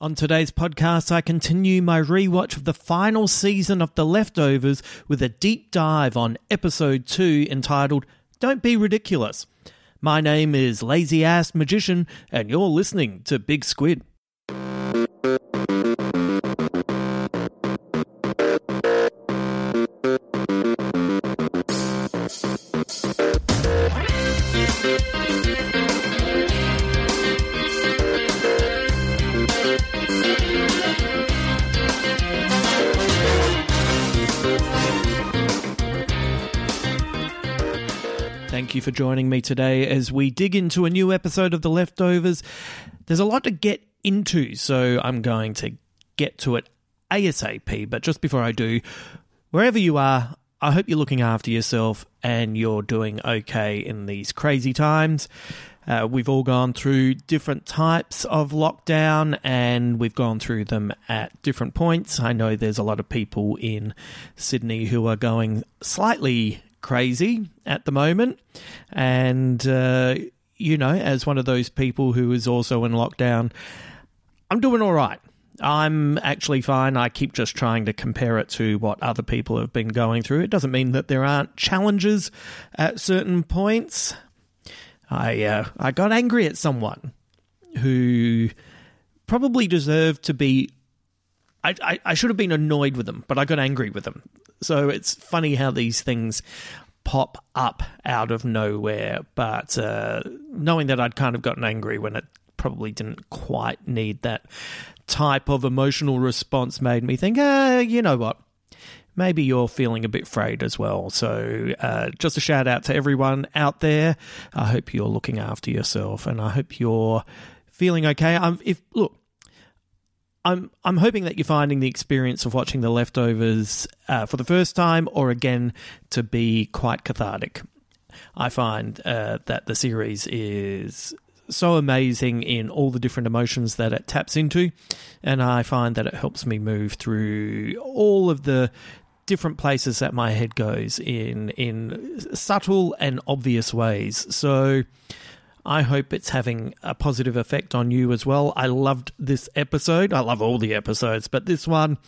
On today's podcast, I continue my rewatch of the final season of The Leftovers with a deep dive on episode 2 entitled Don't Be Ridiculous. My name is Lazy Ass Magician, and you're listening to Big Squid. Thank you for joining me today as we dig into a new episode of The Leftovers. There's a lot to get into, so I'm going to get to it ASAP. But just before I do, wherever you are, I hope you're looking after yourself and you're doing okay in these crazy times. Uh, we've all gone through different types of lockdown and we've gone through them at different points. I know there's a lot of people in Sydney who are going slightly crazy at the moment. And, uh, you know, as one of those people who is also in lockdown, I'm doing all right. I'm actually fine. I keep just trying to compare it to what other people have been going through. It doesn't mean that there aren't challenges at certain points. I uh, I got angry at someone who probably deserved to be. I, I, I should have been annoyed with them, but I got angry with them. So it's funny how these things pop up out of nowhere. But uh, knowing that I'd kind of gotten angry when it probably didn't quite need that type of emotional response made me think, uh, you know what? Maybe you're feeling a bit frayed as well. So, uh, just a shout out to everyone out there. I hope you're looking after yourself, and I hope you're feeling okay. I'm if look, I'm I'm hoping that you're finding the experience of watching The Leftovers uh, for the first time or again to be quite cathartic. I find uh, that the series is so amazing in all the different emotions that it taps into, and I find that it helps me move through all of the different places that my head goes in in subtle and obvious ways. So I hope it's having a positive effect on you as well. I loved this episode. I love all the episodes, but this one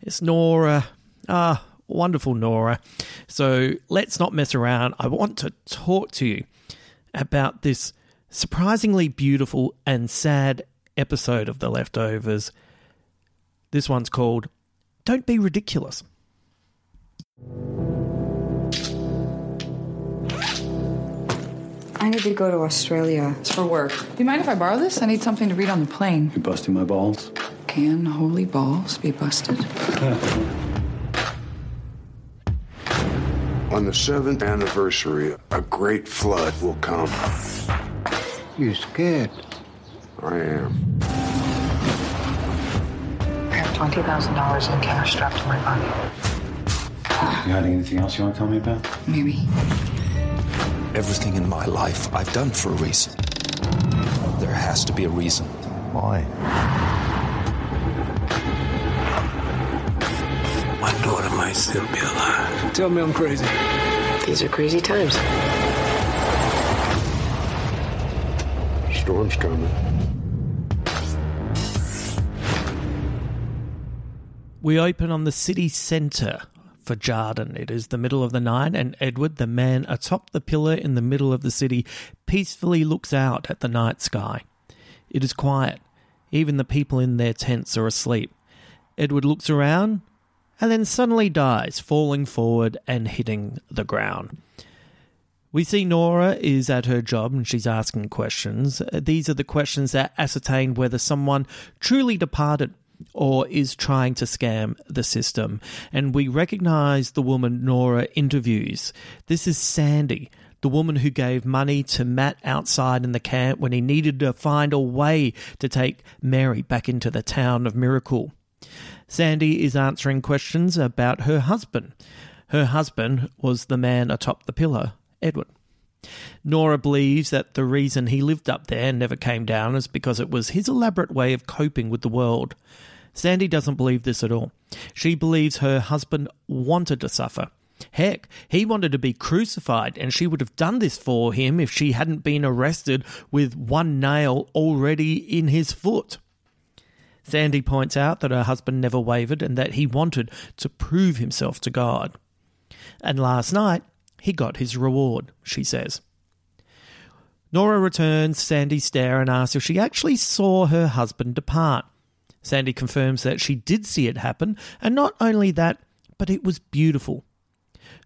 it's Nora. Ah, wonderful Nora. So let's not mess around. I want to talk to you about this surprisingly beautiful and sad episode of The Leftovers. This one's called Don't Be Ridiculous. I need to go to Australia. It's for work. Do you mind if I borrow this? I need something to read on the plane. You busting my balls? Can holy balls be busted? On the seventh anniversary, a great flood will come. You scared? I am. I have twenty thousand dollars in cash strapped to my body. You got anything else you want to tell me about? Maybe. Everything in my life I've done for a reason. There There has to be a reason. Why? My daughter might still be alive. Tell me I'm crazy. These are crazy times. Storm's coming. We open on the city centre for Jarden. It is the middle of the night, and Edward, the man atop the pillar in the middle of the city, peacefully looks out at the night sky. It is quiet. Even the people in their tents are asleep. Edward looks around and then suddenly dies, falling forward and hitting the ground. We see Nora is at her job and she's asking questions. These are the questions that ascertain whether someone truly departed or is trying to scam the system. And we recognize the woman Nora interviews. This is Sandy, the woman who gave money to Matt outside in the camp when he needed to find a way to take Mary back into the town of Miracle. Sandy is answering questions about her husband. Her husband was the man atop the pillar, Edward. Nora believes that the reason he lived up there and never came down is because it was his elaborate way of coping with the world. Sandy doesn't believe this at all. She believes her husband wanted to suffer. Heck, he wanted to be crucified, and she would have done this for him if she hadn't been arrested with one nail already in his foot. Sandy points out that her husband never wavered and that he wanted to prove himself to God. And last night, he got his reward, she says. Nora returns Sandy's stare and asks if she actually saw her husband depart. Sandy confirms that she did see it happen, and not only that, but it was beautiful.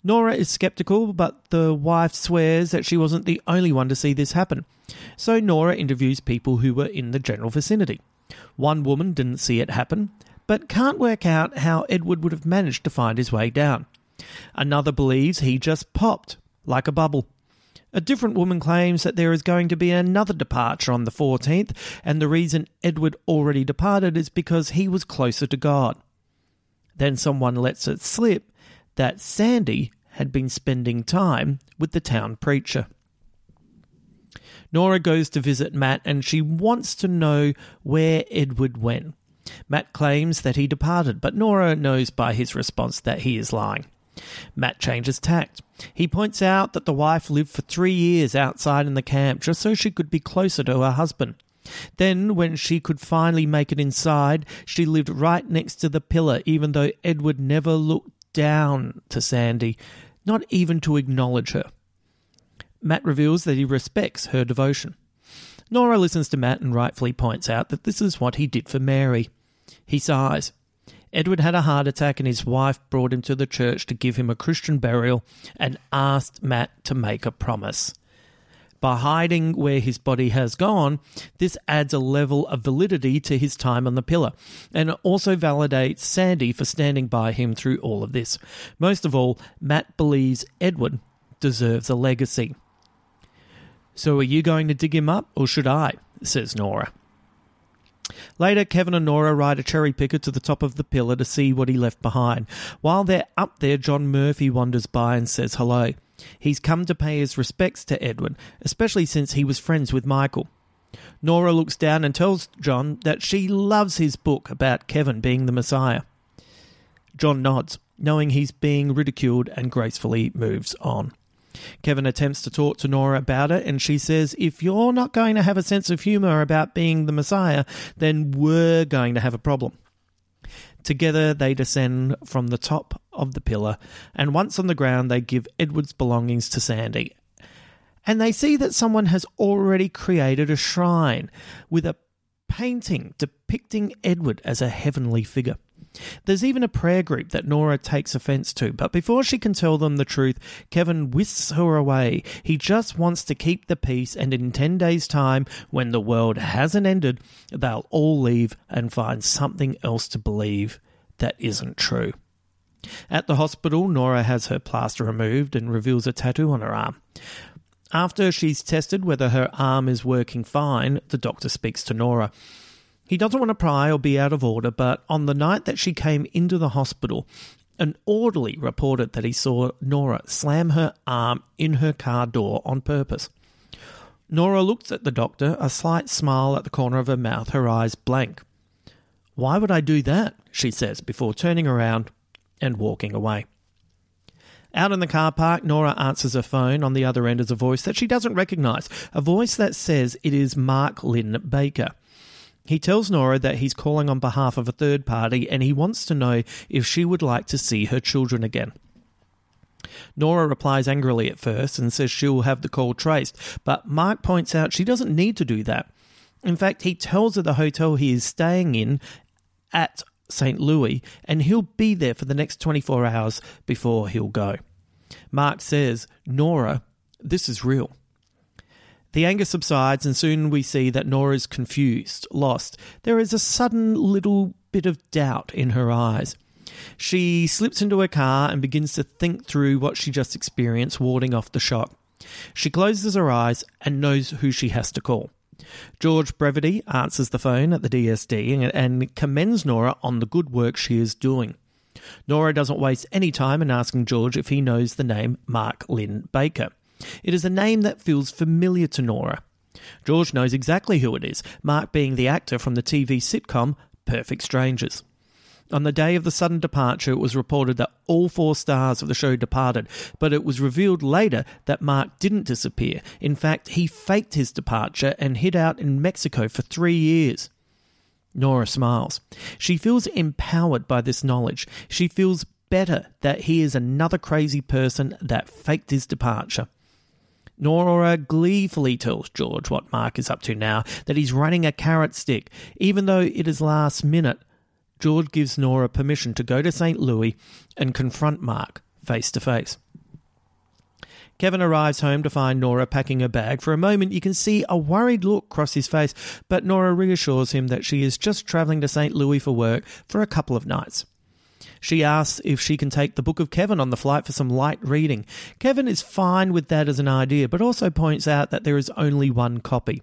Nora is skeptical, but the wife swears that she wasn't the only one to see this happen. So Nora interviews people who were in the general vicinity. One woman didn't see it happen, but can't work out how Edward would have managed to find his way down. Another believes he just popped, like a bubble. A different woman claims that there is going to be another departure on the 14th, and the reason Edward already departed is because he was closer to God. Then someone lets it slip that Sandy had been spending time with the town preacher. Nora goes to visit Matt and she wants to know where Edward went. Matt claims that he departed, but Nora knows by his response that he is lying. Matt changes tact. He points out that the wife lived for three years outside in the camp just so she could be closer to her husband. Then, when she could finally make it inside, she lived right next to the pillar, even though Edward never looked down to Sandy, not even to acknowledge her. Matt reveals that he respects her devotion. Nora listens to Matt and rightfully points out that this is what he did for Mary. He sighs. Edward had a heart attack and his wife brought him to the church to give him a Christian burial and asked Matt to make a promise. By hiding where his body has gone, this adds a level of validity to his time on the pillar, and also validates Sandy for standing by him through all of this. Most of all, Matt believes Edward deserves a legacy. So, are you going to dig him up, or should I? says Nora. Later, Kevin and Nora ride a cherry picker to the top of the pillar to see what he left behind. While they're up there, John Murphy wanders by and says hello. He's come to pay his respects to Edwin, especially since he was friends with Michael. Nora looks down and tells John that she loves his book about Kevin being the Messiah. John nods, knowing he's being ridiculed, and gracefully moves on. Kevin attempts to talk to Nora about it, and she says, If you're not going to have a sense of humour about being the Messiah, then we're going to have a problem. Together, they descend from the top of the pillar, and once on the ground, they give Edward's belongings to Sandy. And they see that someone has already created a shrine with a painting depicting Edward as a heavenly figure. There's even a prayer group that Nora takes offense to, but before she can tell them the truth, Kevin whisks her away. He just wants to keep the peace, and in 10 days' time, when the world hasn't ended, they'll all leave and find something else to believe that isn't true. At the hospital, Nora has her plaster removed and reveals a tattoo on her arm. After she's tested whether her arm is working fine, the doctor speaks to Nora. He doesn't want to pry or be out of order, but on the night that she came into the hospital, an orderly reported that he saw Nora slam her arm in her car door on purpose. Nora looks at the doctor, a slight smile at the corner of her mouth, her eyes blank. Why would I do that? she says before turning around and walking away. Out in the car park, Nora answers her phone. On the other end is a voice that she doesn't recognize, a voice that says it is Mark Linn-Baker. He tells Nora that he's calling on behalf of a third party and he wants to know if she would like to see her children again. Nora replies angrily at first and says she'll have the call traced, but Mark points out she doesn't need to do that. In fact, he tells her the hotel he is staying in at St. Louis and he'll be there for the next 24 hours before he'll go. Mark says, Nora, this is real. The anger subsides, and soon we see that Nora is confused, lost. There is a sudden little bit of doubt in her eyes. She slips into her car and begins to think through what she just experienced, warding off the shock. She closes her eyes and knows who she has to call. George Brevity answers the phone at the DSD and commends Nora on the good work she is doing. Nora doesn't waste any time in asking George if he knows the name Mark Linn-Baker. It is a name that feels familiar to Nora. George knows exactly who it is, Mark being the actor from the TV sitcom Perfect Strangers. On the day of the sudden departure, it was reported that all four stars of the show departed, but it was revealed later that Mark didn't disappear. In fact, he faked his departure and hid out in Mexico for three years. Nora smiles. She feels empowered by this knowledge. She feels better that he is another crazy person that faked his departure. Nora gleefully tells George what Mark is up to now, that he's running a carrot stick. Even though it is last minute, George gives Nora permission to go to St. Louis and confront Mark face to face. Kevin arrives home to find Nora packing her bag. For a moment, you can see a worried look cross his face, but Nora reassures him that she is just travelling to St. Louis for work for a couple of nights. She asks if she can take the Book of Kevin on the flight for some light reading. Kevin is fine with that as an idea, but also points out that there is only one copy.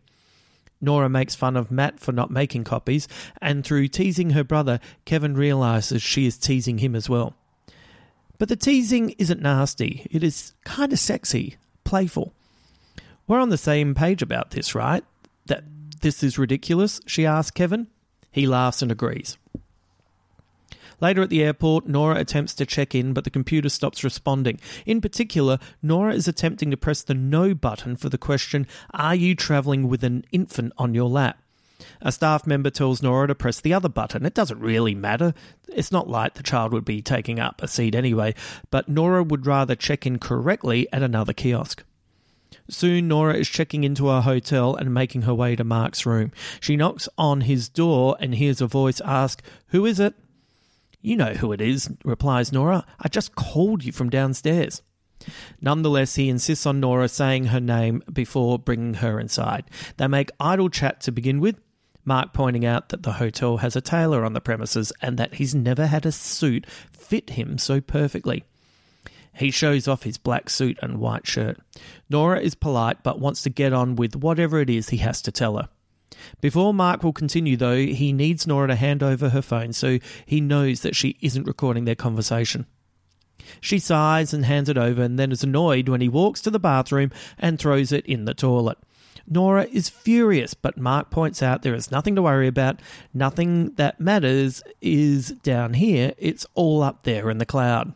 Nora makes fun of Matt for not making copies, and through teasing her brother, Kevin realizes she is teasing him as well. But the teasing isn't nasty, it is kind of sexy, playful. We're on the same page about this, right? That this is ridiculous, she asks Kevin. He laughs and agrees. Later at the airport, Nora attempts to check in, but the computer stops responding. In particular, Nora is attempting to press the no button for the question, Are you traveling with an infant on your lap? A staff member tells Nora to press the other button. It doesn't really matter. It's not like the child would be taking up a seat anyway, but Nora would rather check in correctly at another kiosk. Soon, Nora is checking into her hotel and making her way to Mark's room. She knocks on his door and hears a voice ask, Who is it? You know who it is, replies Nora. I just called you from downstairs. Nonetheless, he insists on Nora saying her name before bringing her inside. They make idle chat to begin with, Mark pointing out that the hotel has a tailor on the premises and that he's never had a suit fit him so perfectly. He shows off his black suit and white shirt. Nora is polite but wants to get on with whatever it is he has to tell her. Before Mark will continue, though, he needs Nora to hand over her phone so he knows that she isn't recording their conversation. She sighs and hands it over and then is annoyed when he walks to the bathroom and throws it in the toilet. Nora is furious, but Mark points out there is nothing to worry about. Nothing that matters is down here, it's all up there in the cloud.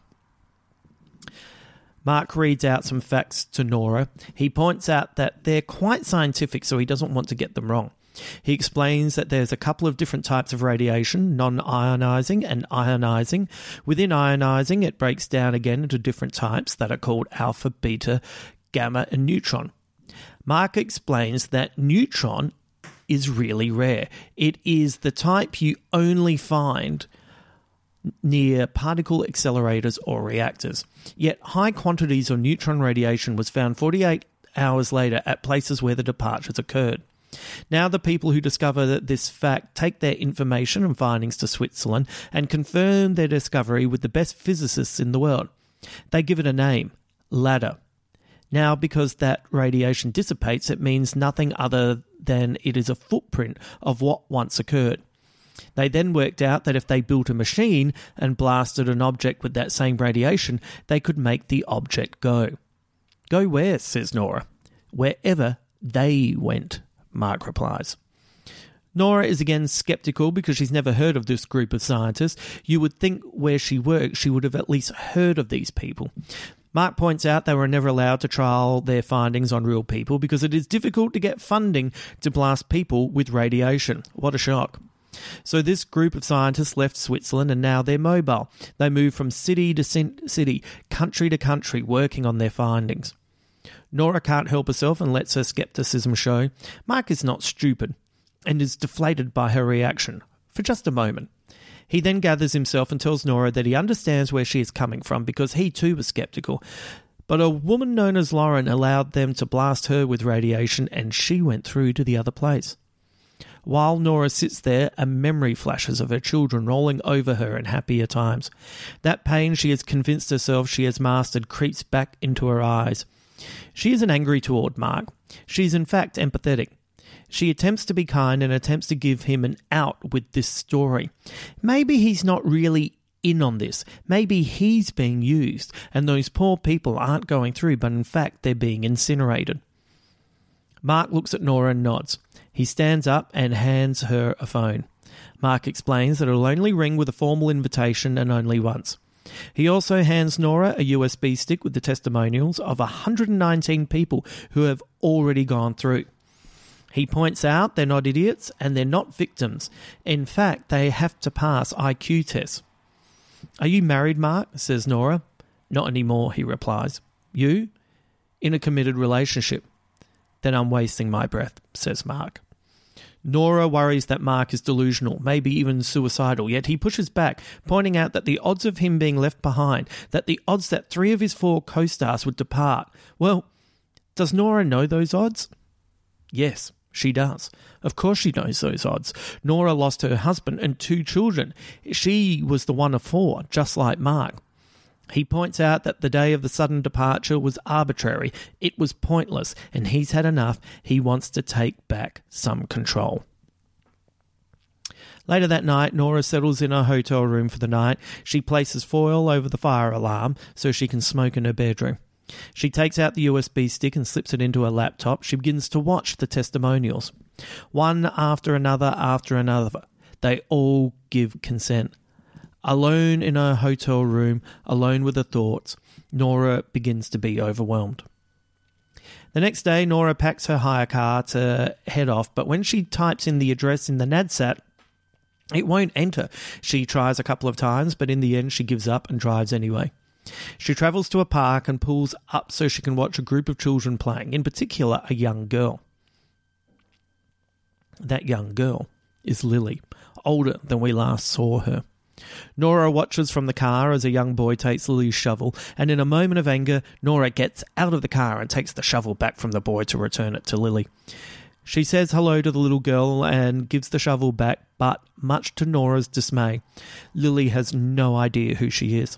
Mark reads out some facts to Nora. He points out that they're quite scientific, so he doesn't want to get them wrong. He explains that there's a couple of different types of radiation non ionizing and ionizing. Within ionizing, it breaks down again into different types that are called alpha, beta, gamma, and neutron. Mark explains that neutron is really rare. It is the type you only find near particle accelerators or reactors. Yet high quantities of neutron radiation was found 48 hours later at places where the departures occurred. Now, the people who discover this fact take their information and findings to Switzerland and confirm their discovery with the best physicists in the world. They give it a name LADR. Now, because that radiation dissipates, it means nothing other than it is a footprint of what once occurred. They then worked out that if they built a machine and blasted an object with that same radiation, they could make the object go. Go where? says Nora. Wherever They went, Mark replies. Nora is again skeptical because she's never heard of this group of scientists. You would think where she works, she would have at least heard of these people. Mark points out they were never allowed to trial their findings on real people because it is difficult to get funding to blast people with radiation. What a shock. So, this group of scientists left Switzerland and now they're mobile. They move from city to city, country to country, working on their findings. Nora can't help herself and lets her skepticism show. Mark is not stupid and is deflated by her reaction for just a moment. He then gathers himself and tells Nora that he understands where she is coming from because he too was skeptical. But a woman known as Lauren allowed them to blast her with radiation and she went through to the other place. While Nora sits there, a memory flashes of her children rolling over her in happier times. That pain she has convinced herself she has mastered creeps back into her eyes. She isn't angry toward Mark. She is in fact empathetic. She attempts to be kind and attempts to give him an out with this story. Maybe he's not really in on this. Maybe he's being used, and those poor people aren't going through, but in fact they're being incinerated. Mark looks at Nora and nods. He stands up and hands her a phone. Mark explains that it'll only ring with a formal invitation and only once. He also hands Nora a USB stick with the testimonials of 119 people who have already gone through. He points out they're not idiots and they're not victims. In fact, they have to pass IQ tests. Are you married, Mark? says Nora. Not anymore, he replies. You? In a committed relationship. Then I'm wasting my breath, says Mark. Nora worries that Mark is delusional, maybe even suicidal, yet he pushes back, pointing out that the odds of him being left behind, that the odds that three of his four co stars would depart, well, does Nora know those odds? Yes, she does. Of course, she knows those odds. Nora lost her husband and two children. She was the one of four, just like Mark. He points out that the day of the sudden departure was arbitrary, it was pointless, and he's had enough. He wants to take back some control. Later that night, Nora settles in her hotel room for the night. She places foil over the fire alarm so she can smoke in her bedroom. She takes out the USB stick and slips it into her laptop. She begins to watch the testimonials. One after another after another. They all give consent. Alone in her hotel room, alone with her thoughts, Nora begins to be overwhelmed. The next day, Nora packs her hire car to head off, but when she types in the address in the NADSAT, it won't enter. She tries a couple of times, but in the end, she gives up and drives anyway. She travels to a park and pulls up so she can watch a group of children playing, in particular, a young girl. That young girl is Lily, older than we last saw her. Nora watches from the car as a young boy takes Lily's shovel, and in a moment of anger, Nora gets out of the car and takes the shovel back from the boy to return it to Lily. She says hello to the little girl and gives the shovel back, but much to Nora's dismay, Lily has no idea who she is.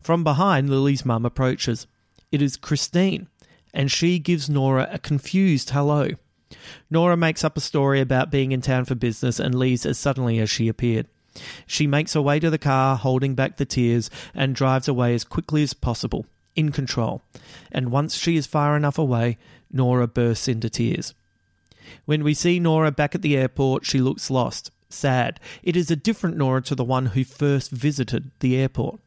From behind, Lily's mum approaches. It is Christine, and she gives Nora a confused hello. Nora makes up a story about being in town for business and leaves as suddenly as she appeared. She makes her way to the car, holding back the tears, and drives away as quickly as possible, in control. And once she is far enough away, Nora bursts into tears. When we see Nora back at the airport, she looks lost, sad. It is a different Nora to the one who first visited the airport.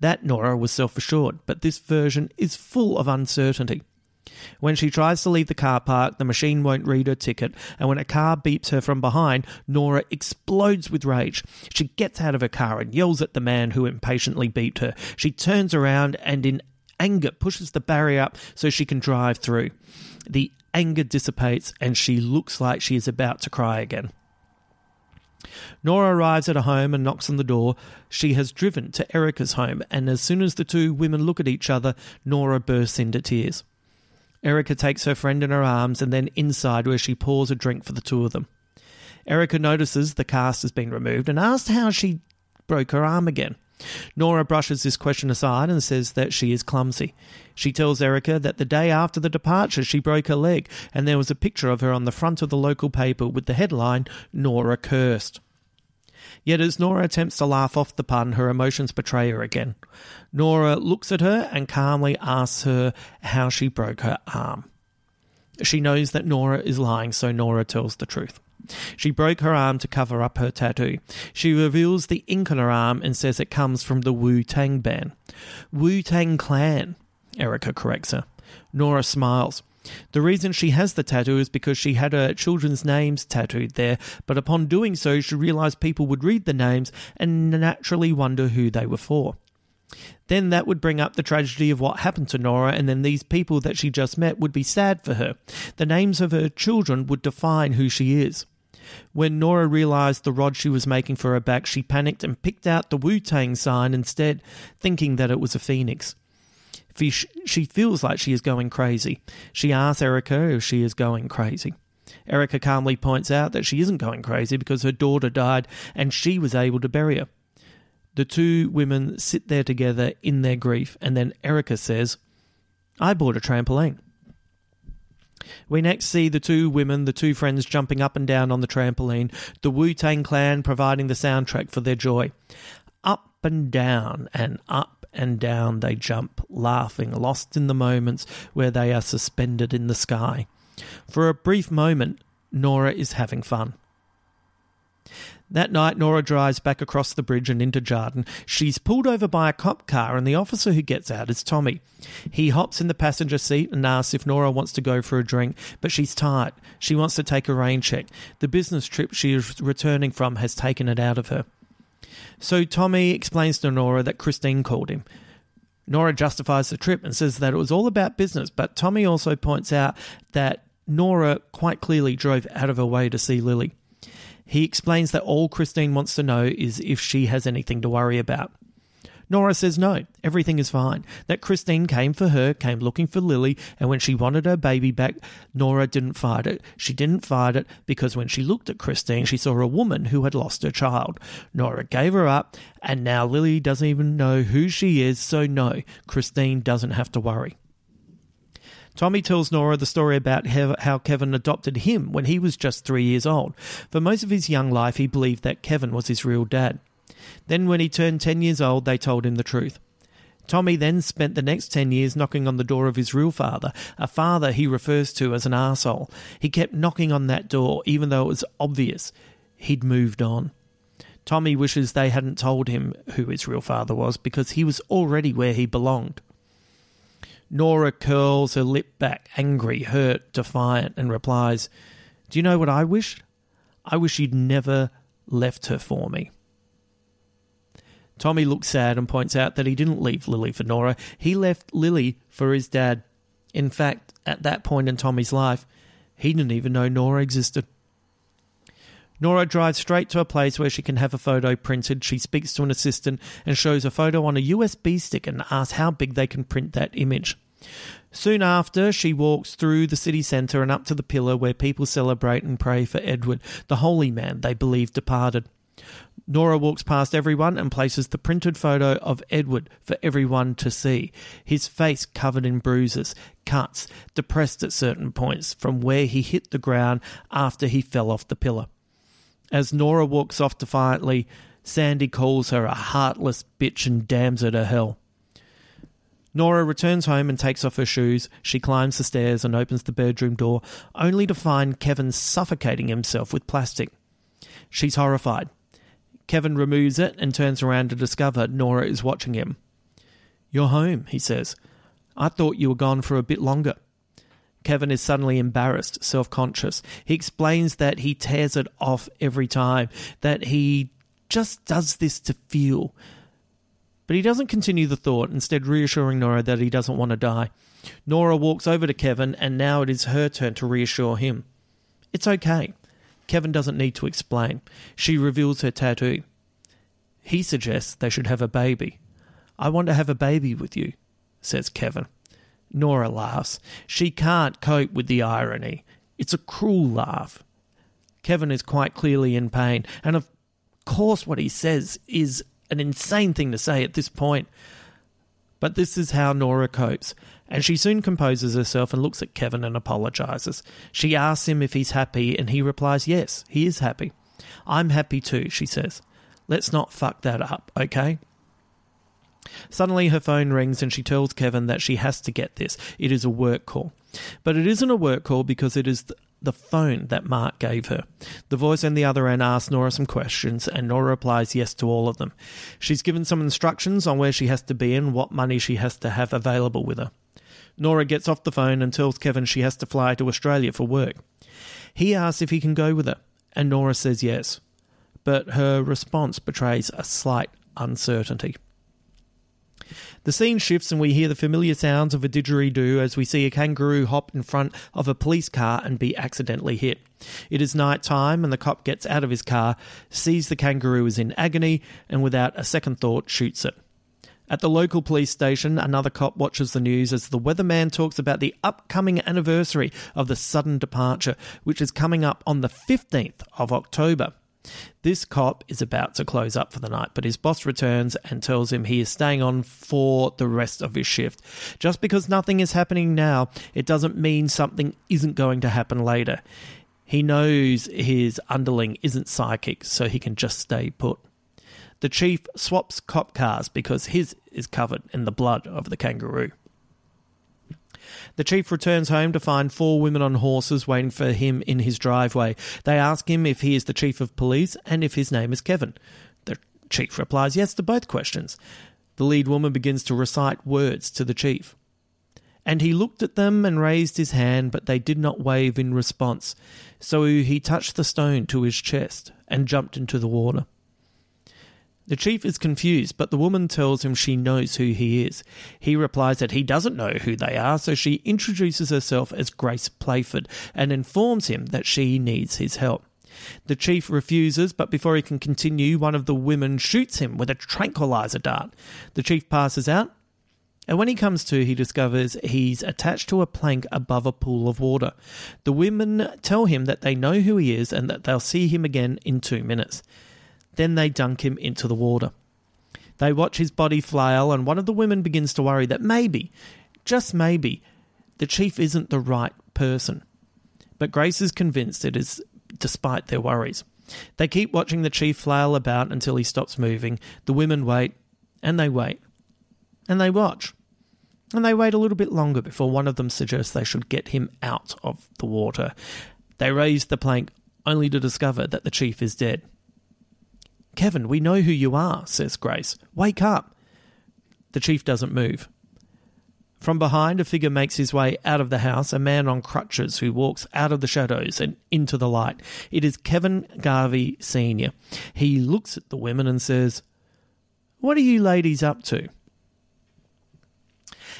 That Nora was self assured, but this version is full of uncertainty. When she tries to leave the car park, the machine won't read her ticket, and when a car beeps her from behind, Nora explodes with rage. She gets out of her car and yells at the man who impatiently beeped her. She turns around and, in anger, pushes the barrier up so she can drive through. The anger dissipates, and she looks like she is about to cry again. Nora arrives at a home and knocks on the door. She has driven to Erica's home, and as soon as the two women look at each other, Nora bursts into tears. Erica takes her friend in her arms and then inside where she pours a drink for the two of them. Erica notices the cast has been removed and asks how she broke her arm again. Nora brushes this question aside and says that she is clumsy. She tells Erica that the day after the departure she broke her leg and there was a picture of her on the front of the local paper with the headline, Nora Cursed. Yet as Nora attempts to laugh off the pun, her emotions betray her again. Nora looks at her and calmly asks her how she broke her arm. She knows that Nora is lying, so Nora tells the truth. She broke her arm to cover up her tattoo. She reveals the ink on her arm and says it comes from the Wu Tang band. Wu Tang Clan, Erica corrects her. Nora smiles. The reason she has the tattoo is because she had her children's names tattooed there, but upon doing so, she realized people would read the names and naturally wonder who they were for. Then that would bring up the tragedy of what happened to Nora, and then these people that she just met would be sad for her. The names of her children would define who she is. When Nora realized the rod she was making for her back, she panicked and picked out the Wu Tang sign instead, thinking that it was a phoenix. She feels like she is going crazy. She asks Erica if she is going crazy. Erica calmly points out that she isn't going crazy because her daughter died and she was able to bury her. The two women sit there together in their grief, and then Erica says, I bought a trampoline. We next see the two women, the two friends jumping up and down on the trampoline, the Wu Tang Clan providing the soundtrack for their joy. Up and down and up and down they jump, laughing, lost in the moments where they are suspended in the sky. For a brief moment, Nora is having fun. That night, Nora drives back across the bridge and into Jarden. She's pulled over by a cop car, and the officer who gets out is Tommy. He hops in the passenger seat and asks if Nora wants to go for a drink, but she's tired. She wants to take a rain check. The business trip she is returning from has taken it out of her. So Tommy explains to Nora that Christine called him. Nora justifies the trip and says that it was all about business, but Tommy also points out that Nora quite clearly drove out of her way to see Lily. He explains that all Christine wants to know is if she has anything to worry about. Nora says no, everything is fine. That Christine came for her, came looking for Lily, and when she wanted her baby back, Nora didn't fight it. She didn't fight it because when she looked at Christine, she saw a woman who had lost her child. Nora gave her up, and now Lily doesn't even know who she is, so no, Christine doesn't have to worry. Tommy tells Nora the story about how Kevin adopted him when he was just three years old. For most of his young life, he believed that Kevin was his real dad. Then, when he turned 10 years old, they told him the truth. Tommy then spent the next 10 years knocking on the door of his real father, a father he refers to as an arsehole. He kept knocking on that door, even though it was obvious he'd moved on. Tommy wishes they hadn't told him who his real father was because he was already where he belonged. Nora curls her lip back, angry, hurt, defiant, and replies, Do you know what I wish? I wish you'd never left her for me. Tommy looks sad and points out that he didn't leave Lily for Nora. He left Lily for his dad. In fact, at that point in Tommy's life, he didn't even know Nora existed. Nora drives straight to a place where she can have a photo printed. She speaks to an assistant and shows a photo on a USB stick and asks how big they can print that image. Soon after, she walks through the city centre and up to the pillar where people celebrate and pray for Edward, the holy man they believe departed. Nora walks past everyone and places the printed photo of Edward for everyone to see, his face covered in bruises, cuts, depressed at certain points from where he hit the ground after he fell off the pillar. As Nora walks off defiantly, Sandy calls her a heartless bitch and damns her to hell. Nora returns home and takes off her shoes. She climbs the stairs and opens the bedroom door, only to find Kevin suffocating himself with plastic. She's horrified. Kevin removes it and turns around to discover Nora is watching him. You're home, he says. I thought you were gone for a bit longer. Kevin is suddenly embarrassed, self conscious. He explains that he tears it off every time, that he just does this to feel but he doesn't continue the thought, instead, reassuring Nora that he doesn't want to die. Nora walks over to Kevin, and now it is her turn to reassure him. It's okay. Kevin doesn't need to explain. She reveals her tattoo. He suggests they should have a baby. I want to have a baby with you, says Kevin. Nora laughs. She can't cope with the irony. It's a cruel laugh. Kevin is quite clearly in pain, and of course, what he says is an insane thing to say at this point. But this is how Nora copes, and she soon composes herself and looks at Kevin and apologizes. She asks him if he's happy, and he replies, Yes, he is happy. I'm happy too, she says. Let's not fuck that up, okay? Suddenly, her phone rings and she tells Kevin that she has to get this. It is a work call. But it isn't a work call because it is the phone that Mark gave her. The voice on the other end asks Nora some questions, and Nora replies yes to all of them. She's given some instructions on where she has to be and what money she has to have available with her. Nora gets off the phone and tells Kevin she has to fly to Australia for work. He asks if he can go with her, and Nora says yes. But her response betrays a slight uncertainty. The scene shifts and we hear the familiar sounds of a didgeridoo as we see a kangaroo hop in front of a police car and be accidentally hit. It is night time and the cop gets out of his car, sees the kangaroo is in agony, and without a second thought shoots it. At the local police station, another cop watches the news as the weatherman talks about the upcoming anniversary of the sudden departure, which is coming up on the 15th of October. This cop is about to close up for the night, but his boss returns and tells him he is staying on for the rest of his shift. Just because nothing is happening now, it doesn't mean something isn't going to happen later. He knows his underling isn't psychic, so he can just stay put. The chief swaps cop cars because his is covered in the blood of the kangaroo. The chief returns home to find four women on horses waiting for him in his driveway. They ask him if he is the chief of police and if his name is Kevin. The chief replies yes to both questions. The lead woman begins to recite words to the chief. And he looked at them and raised his hand, but they did not wave in response. So he touched the stone to his chest and jumped into the water. The chief is confused, but the woman tells him she knows who he is. He replies that he doesn't know who they are, so she introduces herself as Grace Playford and informs him that she needs his help. The chief refuses, but before he can continue, one of the women shoots him with a tranquilizer dart. The chief passes out, and when he comes to, he discovers he's attached to a plank above a pool of water. The women tell him that they know who he is and that they'll see him again in two minutes. Then they dunk him into the water. They watch his body flail, and one of the women begins to worry that maybe, just maybe, the chief isn't the right person. But Grace is convinced it is despite their worries. They keep watching the chief flail about until he stops moving. The women wait, and they wait, and they watch. And they wait a little bit longer before one of them suggests they should get him out of the water. They raise the plank only to discover that the chief is dead. Kevin, we know who you are, says Grace. Wake up. The chief doesn't move. From behind, a figure makes his way out of the house, a man on crutches who walks out of the shadows and into the light. It is Kevin Garvey Sr. He looks at the women and says, What are you ladies up to?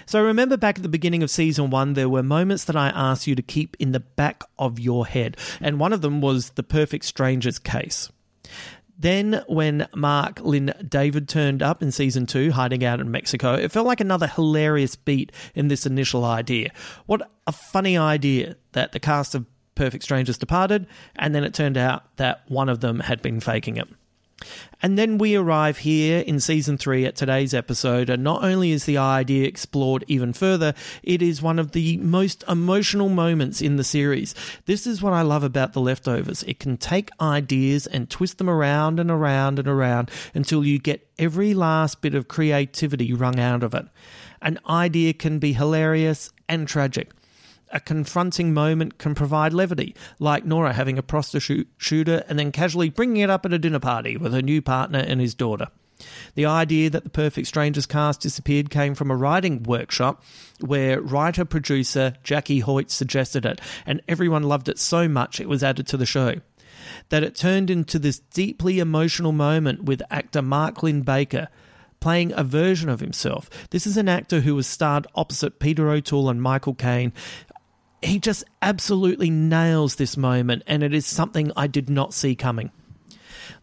So remember back at the beginning of season one, there were moments that I asked you to keep in the back of your head, and one of them was the perfect strangers case. Then, when Mark Lynn David turned up in season two, hiding out in Mexico, it felt like another hilarious beat in this initial idea. What a funny idea that the cast of Perfect Strangers departed, and then it turned out that one of them had been faking it. And then we arrive here in season three at today's episode, and not only is the idea explored even further, it is one of the most emotional moments in the series. This is what I love about The Leftovers. It can take ideas and twist them around and around and around until you get every last bit of creativity wrung out of it. An idea can be hilarious and tragic a confronting moment can provide levity, like Nora having a prostitute shooter and then casually bringing it up at a dinner party with her new partner and his daughter. The idea that the Perfect Strangers cast disappeared came from a writing workshop where writer producer Jackie Hoyt suggested it, and everyone loved it so much it was added to the show. That it turned into this deeply emotional moment with actor Mark Linn-Baker playing a version of himself. This is an actor who was starred opposite Peter O'Toole and Michael Caine he just absolutely nails this moment, and it is something I did not see coming.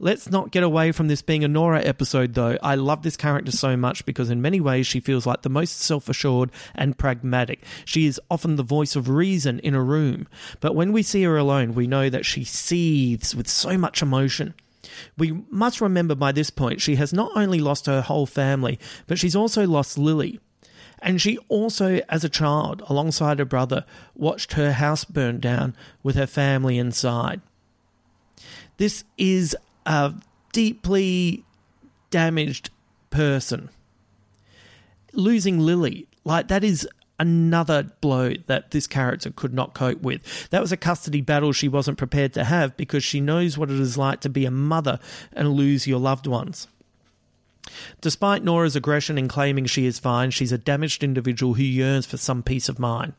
Let's not get away from this being a Nora episode, though. I love this character so much because, in many ways, she feels like the most self assured and pragmatic. She is often the voice of reason in a room, but when we see her alone, we know that she seethes with so much emotion. We must remember by this point, she has not only lost her whole family, but she's also lost Lily. And she also, as a child, alongside her brother, watched her house burn down with her family inside. This is a deeply damaged person. Losing Lily, like that is another blow that this character could not cope with. That was a custody battle she wasn't prepared to have because she knows what it is like to be a mother and lose your loved ones. Despite Nora's aggression in claiming she is fine, she's a damaged individual who yearns for some peace of mind.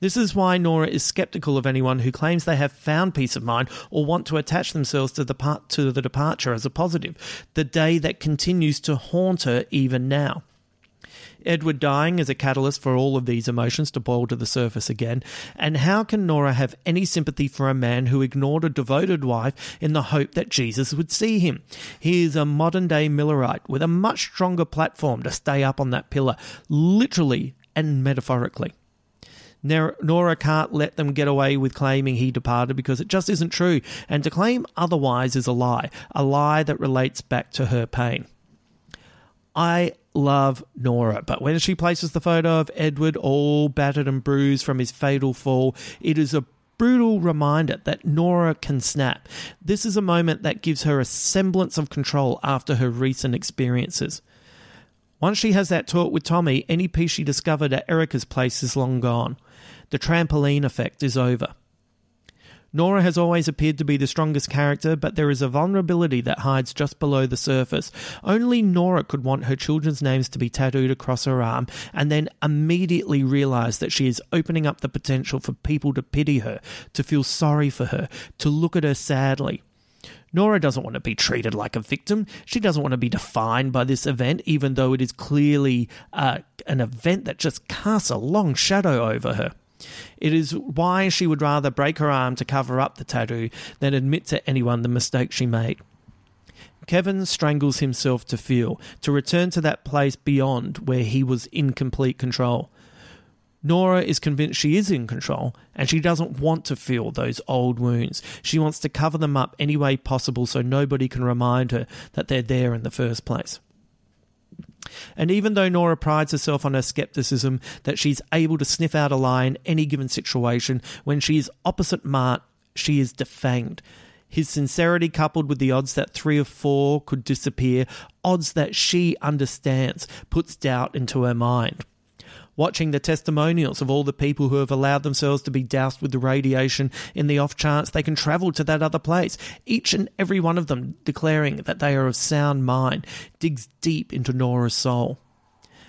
This is why Nora is skeptical of anyone who claims they have found peace of mind or want to attach themselves to the, part, to the departure as a positive, the day that continues to haunt her even now. Edward dying is a catalyst for all of these emotions to boil to the surface again. And how can Nora have any sympathy for a man who ignored a devoted wife in the hope that Jesus would see him? He is a modern day Millerite with a much stronger platform to stay up on that pillar, literally and metaphorically. Nora can't let them get away with claiming he departed because it just isn't true, and to claim otherwise is a lie, a lie that relates back to her pain. I love Nora, but when she places the photo of Edward all battered and bruised from his fatal fall, it is a brutal reminder that Nora can snap. This is a moment that gives her a semblance of control after her recent experiences. Once she has that talk with Tommy, any peace she discovered at Erica's place is long gone. The trampoline effect is over. Nora has always appeared to be the strongest character, but there is a vulnerability that hides just below the surface. Only Nora could want her children's names to be tattooed across her arm and then immediately realize that she is opening up the potential for people to pity her, to feel sorry for her, to look at her sadly. Nora doesn't want to be treated like a victim. She doesn't want to be defined by this event, even though it is clearly uh, an event that just casts a long shadow over her. It is why she would rather break her arm to cover up the tattoo than admit to anyone the mistake she made. Kevin strangles himself to feel, to return to that place beyond where he was in complete control. Nora is convinced she is in control and she doesn't want to feel those old wounds. She wants to cover them up any way possible so nobody can remind her that they're there in the first place. And even though Nora prides herself on her skepticism that she's able to sniff out a lie in any given situation, when she is opposite Mark, she is defanged. His sincerity, coupled with the odds that three of four could disappear, odds that she understands, puts doubt into her mind watching the testimonials of all the people who have allowed themselves to be doused with the radiation in the off chance they can travel to that other place, each and every one of them declaring that they are of sound mind, digs deep into Nora's soul.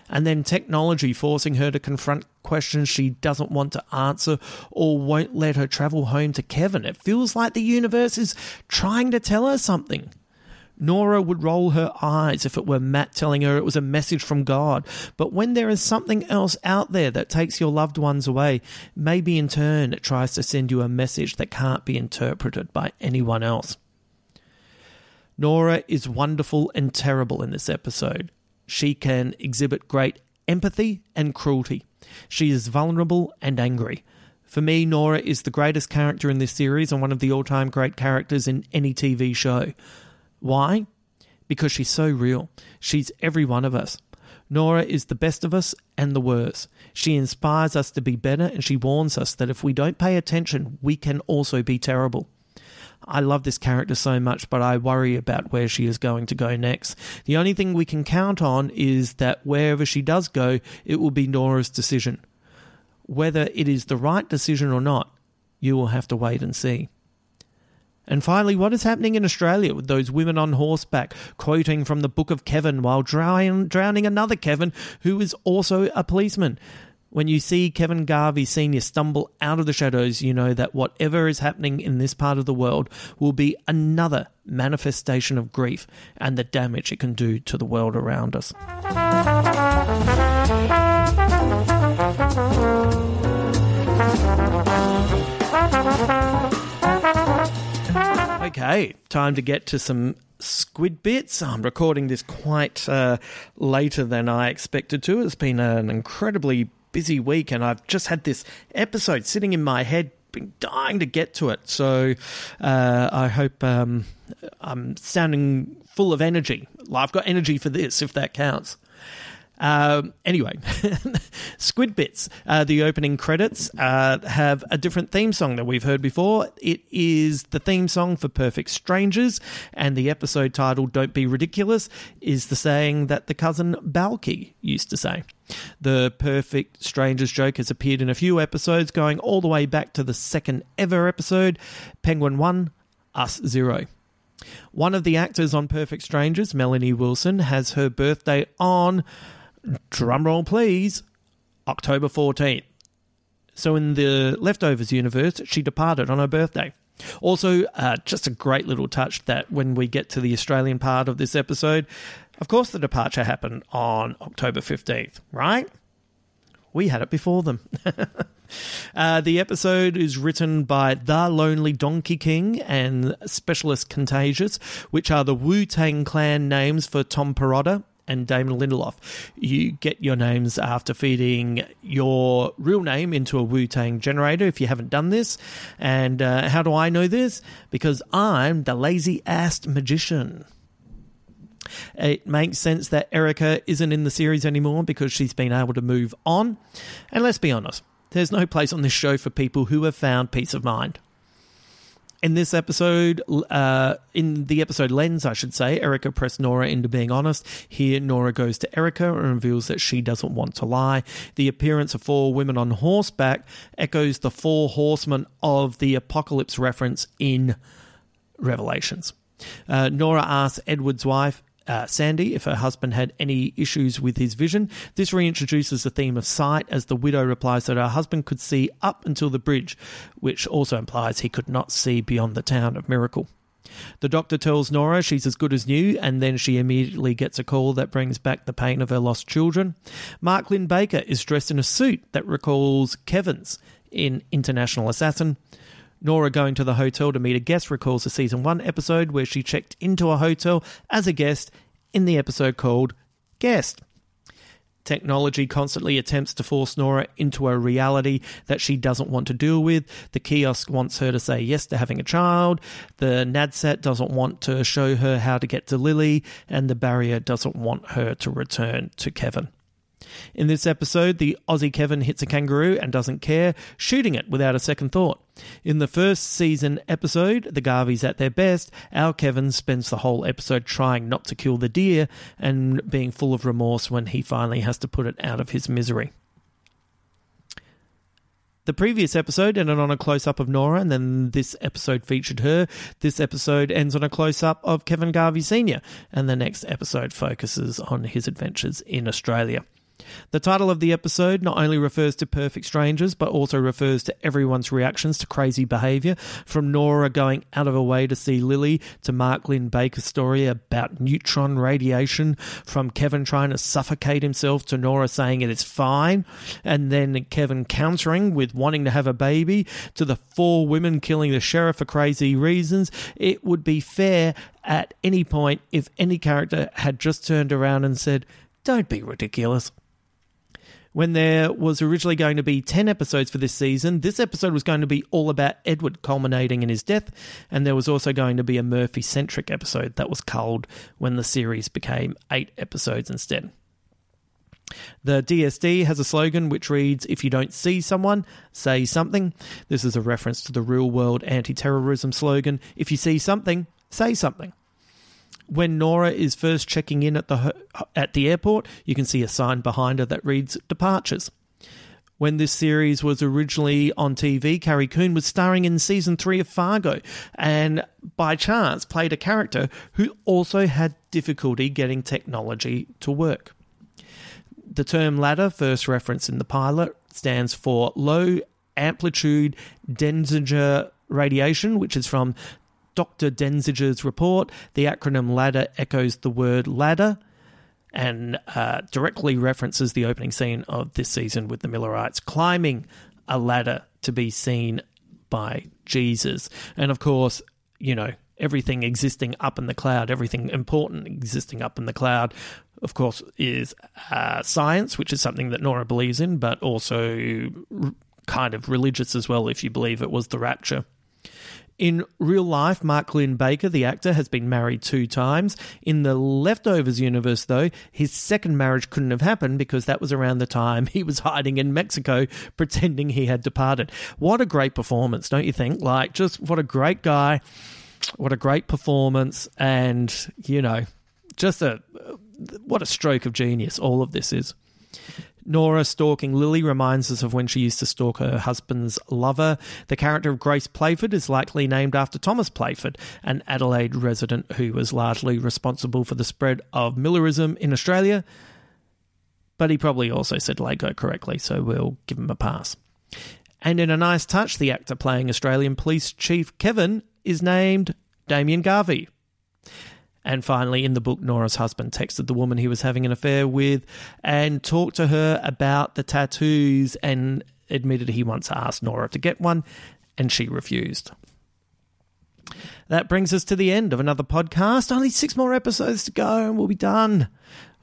And then technology forcing her to confront questions she doesn't want to answer or won't let her travel home to Kevin. It feels like the universe is trying to tell her something. Nora would roll her eyes if it were Matt telling her it was a message from God. But when there is something else out there that takes your loved ones away, maybe in turn it tries to send you a message that can't be interpreted by anyone else. Nora is wonderful and terrible in this episode. She can exhibit great empathy and cruelty. She is vulnerable and angry. For me, Nora is the greatest character in this series and one of the all time great characters in any TV show. Why? Because she's so real. She's every one of us. Nora is the best of us and the worst. She inspires us to be better and she warns us that if we don't pay attention, we can also be terrible. I love this character so much, but I worry about where she is going to go next. The only thing we can count on is that wherever she does go, it will be Nora's decision. Whether it is the right decision or not, you will have to wait and see. And finally, what is happening in Australia with those women on horseback quoting from the Book of Kevin while drown, drowning another Kevin who is also a policeman? When you see Kevin Garvey Sr. stumble out of the shadows, you know that whatever is happening in this part of the world will be another manifestation of grief and the damage it can do to the world around us. Okay, time to get to some squid bits. I'm recording this quite uh, later than I expected to. It's been an incredibly busy week, and I've just had this episode sitting in my head, been dying to get to it. So uh, I hope um, I'm sounding full of energy. I've got energy for this, if that counts. Um, anyway, Squid Bits, uh, the opening credits, uh, have a different theme song that we've heard before. It is the theme song for Perfect Strangers, and the episode title, Don't Be Ridiculous, is the saying that the cousin Balki used to say. The Perfect Strangers joke has appeared in a few episodes, going all the way back to the second ever episode, Penguin 1, Us 0. One of the actors on Perfect Strangers, Melanie Wilson, has her birthday on, drumroll please, October 14th. So in the Leftovers universe, she departed on her birthday. Also, uh, just a great little touch that when we get to the Australian part of this episode, of course the departure happened on October 15th, right? We had it before them. uh, the episode is written by The Lonely Donkey King and Specialist Contagious, which are the Wu Tang Clan names for Tom Perrotta and Damon Lindelof. You get your names after feeding your real name into a Wu Tang generator if you haven't done this. And uh, how do I know this? Because I'm the lazy ass magician. It makes sense that Erica isn't in the series anymore because she's been able to move on. And let's be honest, there's no place on this show for people who have found peace of mind. In this episode, uh, in the episode Lens, I should say, Erica pressed Nora into being honest. Here, Nora goes to Erica and reveals that she doesn't want to lie. The appearance of four women on horseback echoes the four horsemen of the apocalypse reference in Revelations. Uh, Nora asks Edward's wife, uh, Sandy if her husband had any issues with his vision. This reintroduces the theme of sight as the widow replies that her husband could see up until the bridge, which also implies he could not see beyond the town of Miracle. The doctor tells Nora she's as good as new, and then she immediately gets a call that brings back the pain of her lost children. Mark Linn-Baker is dressed in a suit that recalls Kevin's in International Assassin. Nora going to the hotel to meet a guest recalls a season one episode where she checked into a hotel as a guest in the episode called Guest. Technology constantly attempts to force Nora into a reality that she doesn't want to deal with. The kiosk wants her to say yes to having a child. The NADSAT doesn't want to show her how to get to Lily. And the barrier doesn't want her to return to Kevin. In this episode, the Aussie Kevin hits a kangaroo and doesn't care, shooting it without a second thought. In the first season episode, The Garveys at their best, our Kevin spends the whole episode trying not to kill the deer and being full of remorse when he finally has to put it out of his misery. The previous episode ended on a close up of Nora, and then this episode featured her. This episode ends on a close up of Kevin Garvey Sr., and the next episode focuses on his adventures in Australia. The title of the episode not only refers to perfect strangers, but also refers to everyone's reactions to crazy behaviour, from Nora going out of her way to see Lily, to Mark Linn-Baker's story about neutron radiation, from Kevin trying to suffocate himself to Nora saying it is fine, and then Kevin countering with wanting to have a baby, to the four women killing the sheriff for crazy reasons. It would be fair at any point if any character had just turned around and said, Don't be ridiculous when there was originally going to be 10 episodes for this season. This episode was going to be all about Edward culminating in his death, and there was also going to be a Murphy centric episode that was culled when the series became eight episodes instead. The DSD has a slogan which reads If you don't see someone, say something. This is a reference to the real world anti terrorism slogan If you see something, say something when Nora is first checking in at the at the airport, you can see a sign behind her that reads "Departures." When this series was originally on TV, Carrie Coon was starring in season three of Fargo, and by chance played a character who also had difficulty getting technology to work. The term LADR, first referenced in the pilot, stands for low amplitude Denziger radiation, which is from Dr. Denziger's report, the acronym LADR echoes the word ladder and uh, directly references the opening scene of this season with the Millerites climbing a ladder to be seen by Jesus. And of course, you know, everything existing up in the cloud, everything important existing up in the cloud, of course, is uh, science, which is something that Nora believes in, but also r- kind of religious as well, if you believe it was the rapture. In real life, Mark Linn-Baker, the actor, has been married two times. In the Leftovers universe, though, his second marriage couldn't have happened because that was around the time he was hiding in Mexico pretending he had departed. What a great performance, don't you think? Like, just what a great guy. What a great performance. And, you know, just a what a stroke of genius all of this is. Nora stalking Lily reminds us of when she used to stalk her husband's lover. The character of Grace Playford is likely named after Thomas Playford, an Adelaide resident who was largely responsible for the spread of Millerism in Australia. But he probably also said Lego correctly, so we'll give him a pass. And in a nice touch, the actor playing Australian Police Chief Kevin is named Damien Garvey. And finally, in the book, Nora's husband texted the woman he was having an affair with and talked to her about the tattoos and admitted he once asked Nora to get one and she refused. That brings us to the end of another podcast. Only six more episodes to go and we'll be done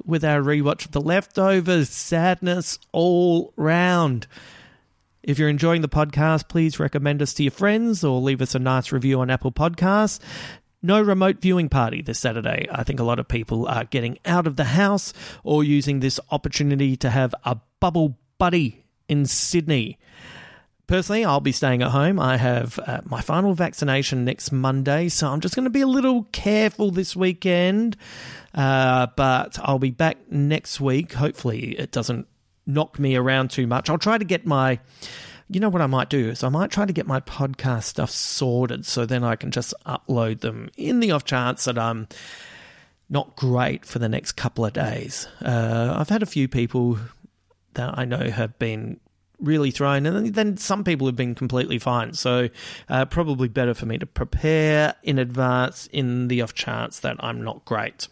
with our rewatch of The Leftovers. Sadness all round. If you're enjoying the podcast, please recommend us to your friends or leave us a nice review on Apple Podcasts. No remote viewing party this Saturday. I think a lot of people are getting out of the house or using this opportunity to have a bubble buddy in Sydney. Personally, I'll be staying at home. I have uh, my final vaccination next Monday, so I'm just going to be a little careful this weekend. Uh, but I'll be back next week. Hopefully, it doesn't knock me around too much. I'll try to get my you know what I might do is I might try to get my podcast stuff sorted so then I can just upload them in the off chance that I'm not great for the next couple of days. Uh, I've had a few people that I know have been really thrown, and then some people have been completely fine. So, uh, probably better for me to prepare in advance in the off chance that I'm not great.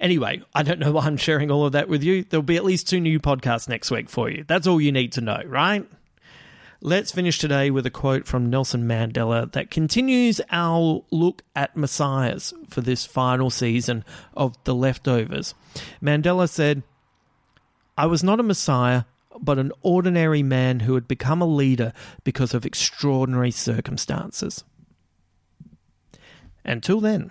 Anyway, I don't know why I'm sharing all of that with you. There'll be at least two new podcasts next week for you. That's all you need to know, right? Let's finish today with a quote from Nelson Mandela that continues our look at messiahs for this final season of The Leftovers. Mandela said, I was not a messiah, but an ordinary man who had become a leader because of extraordinary circumstances. Until then.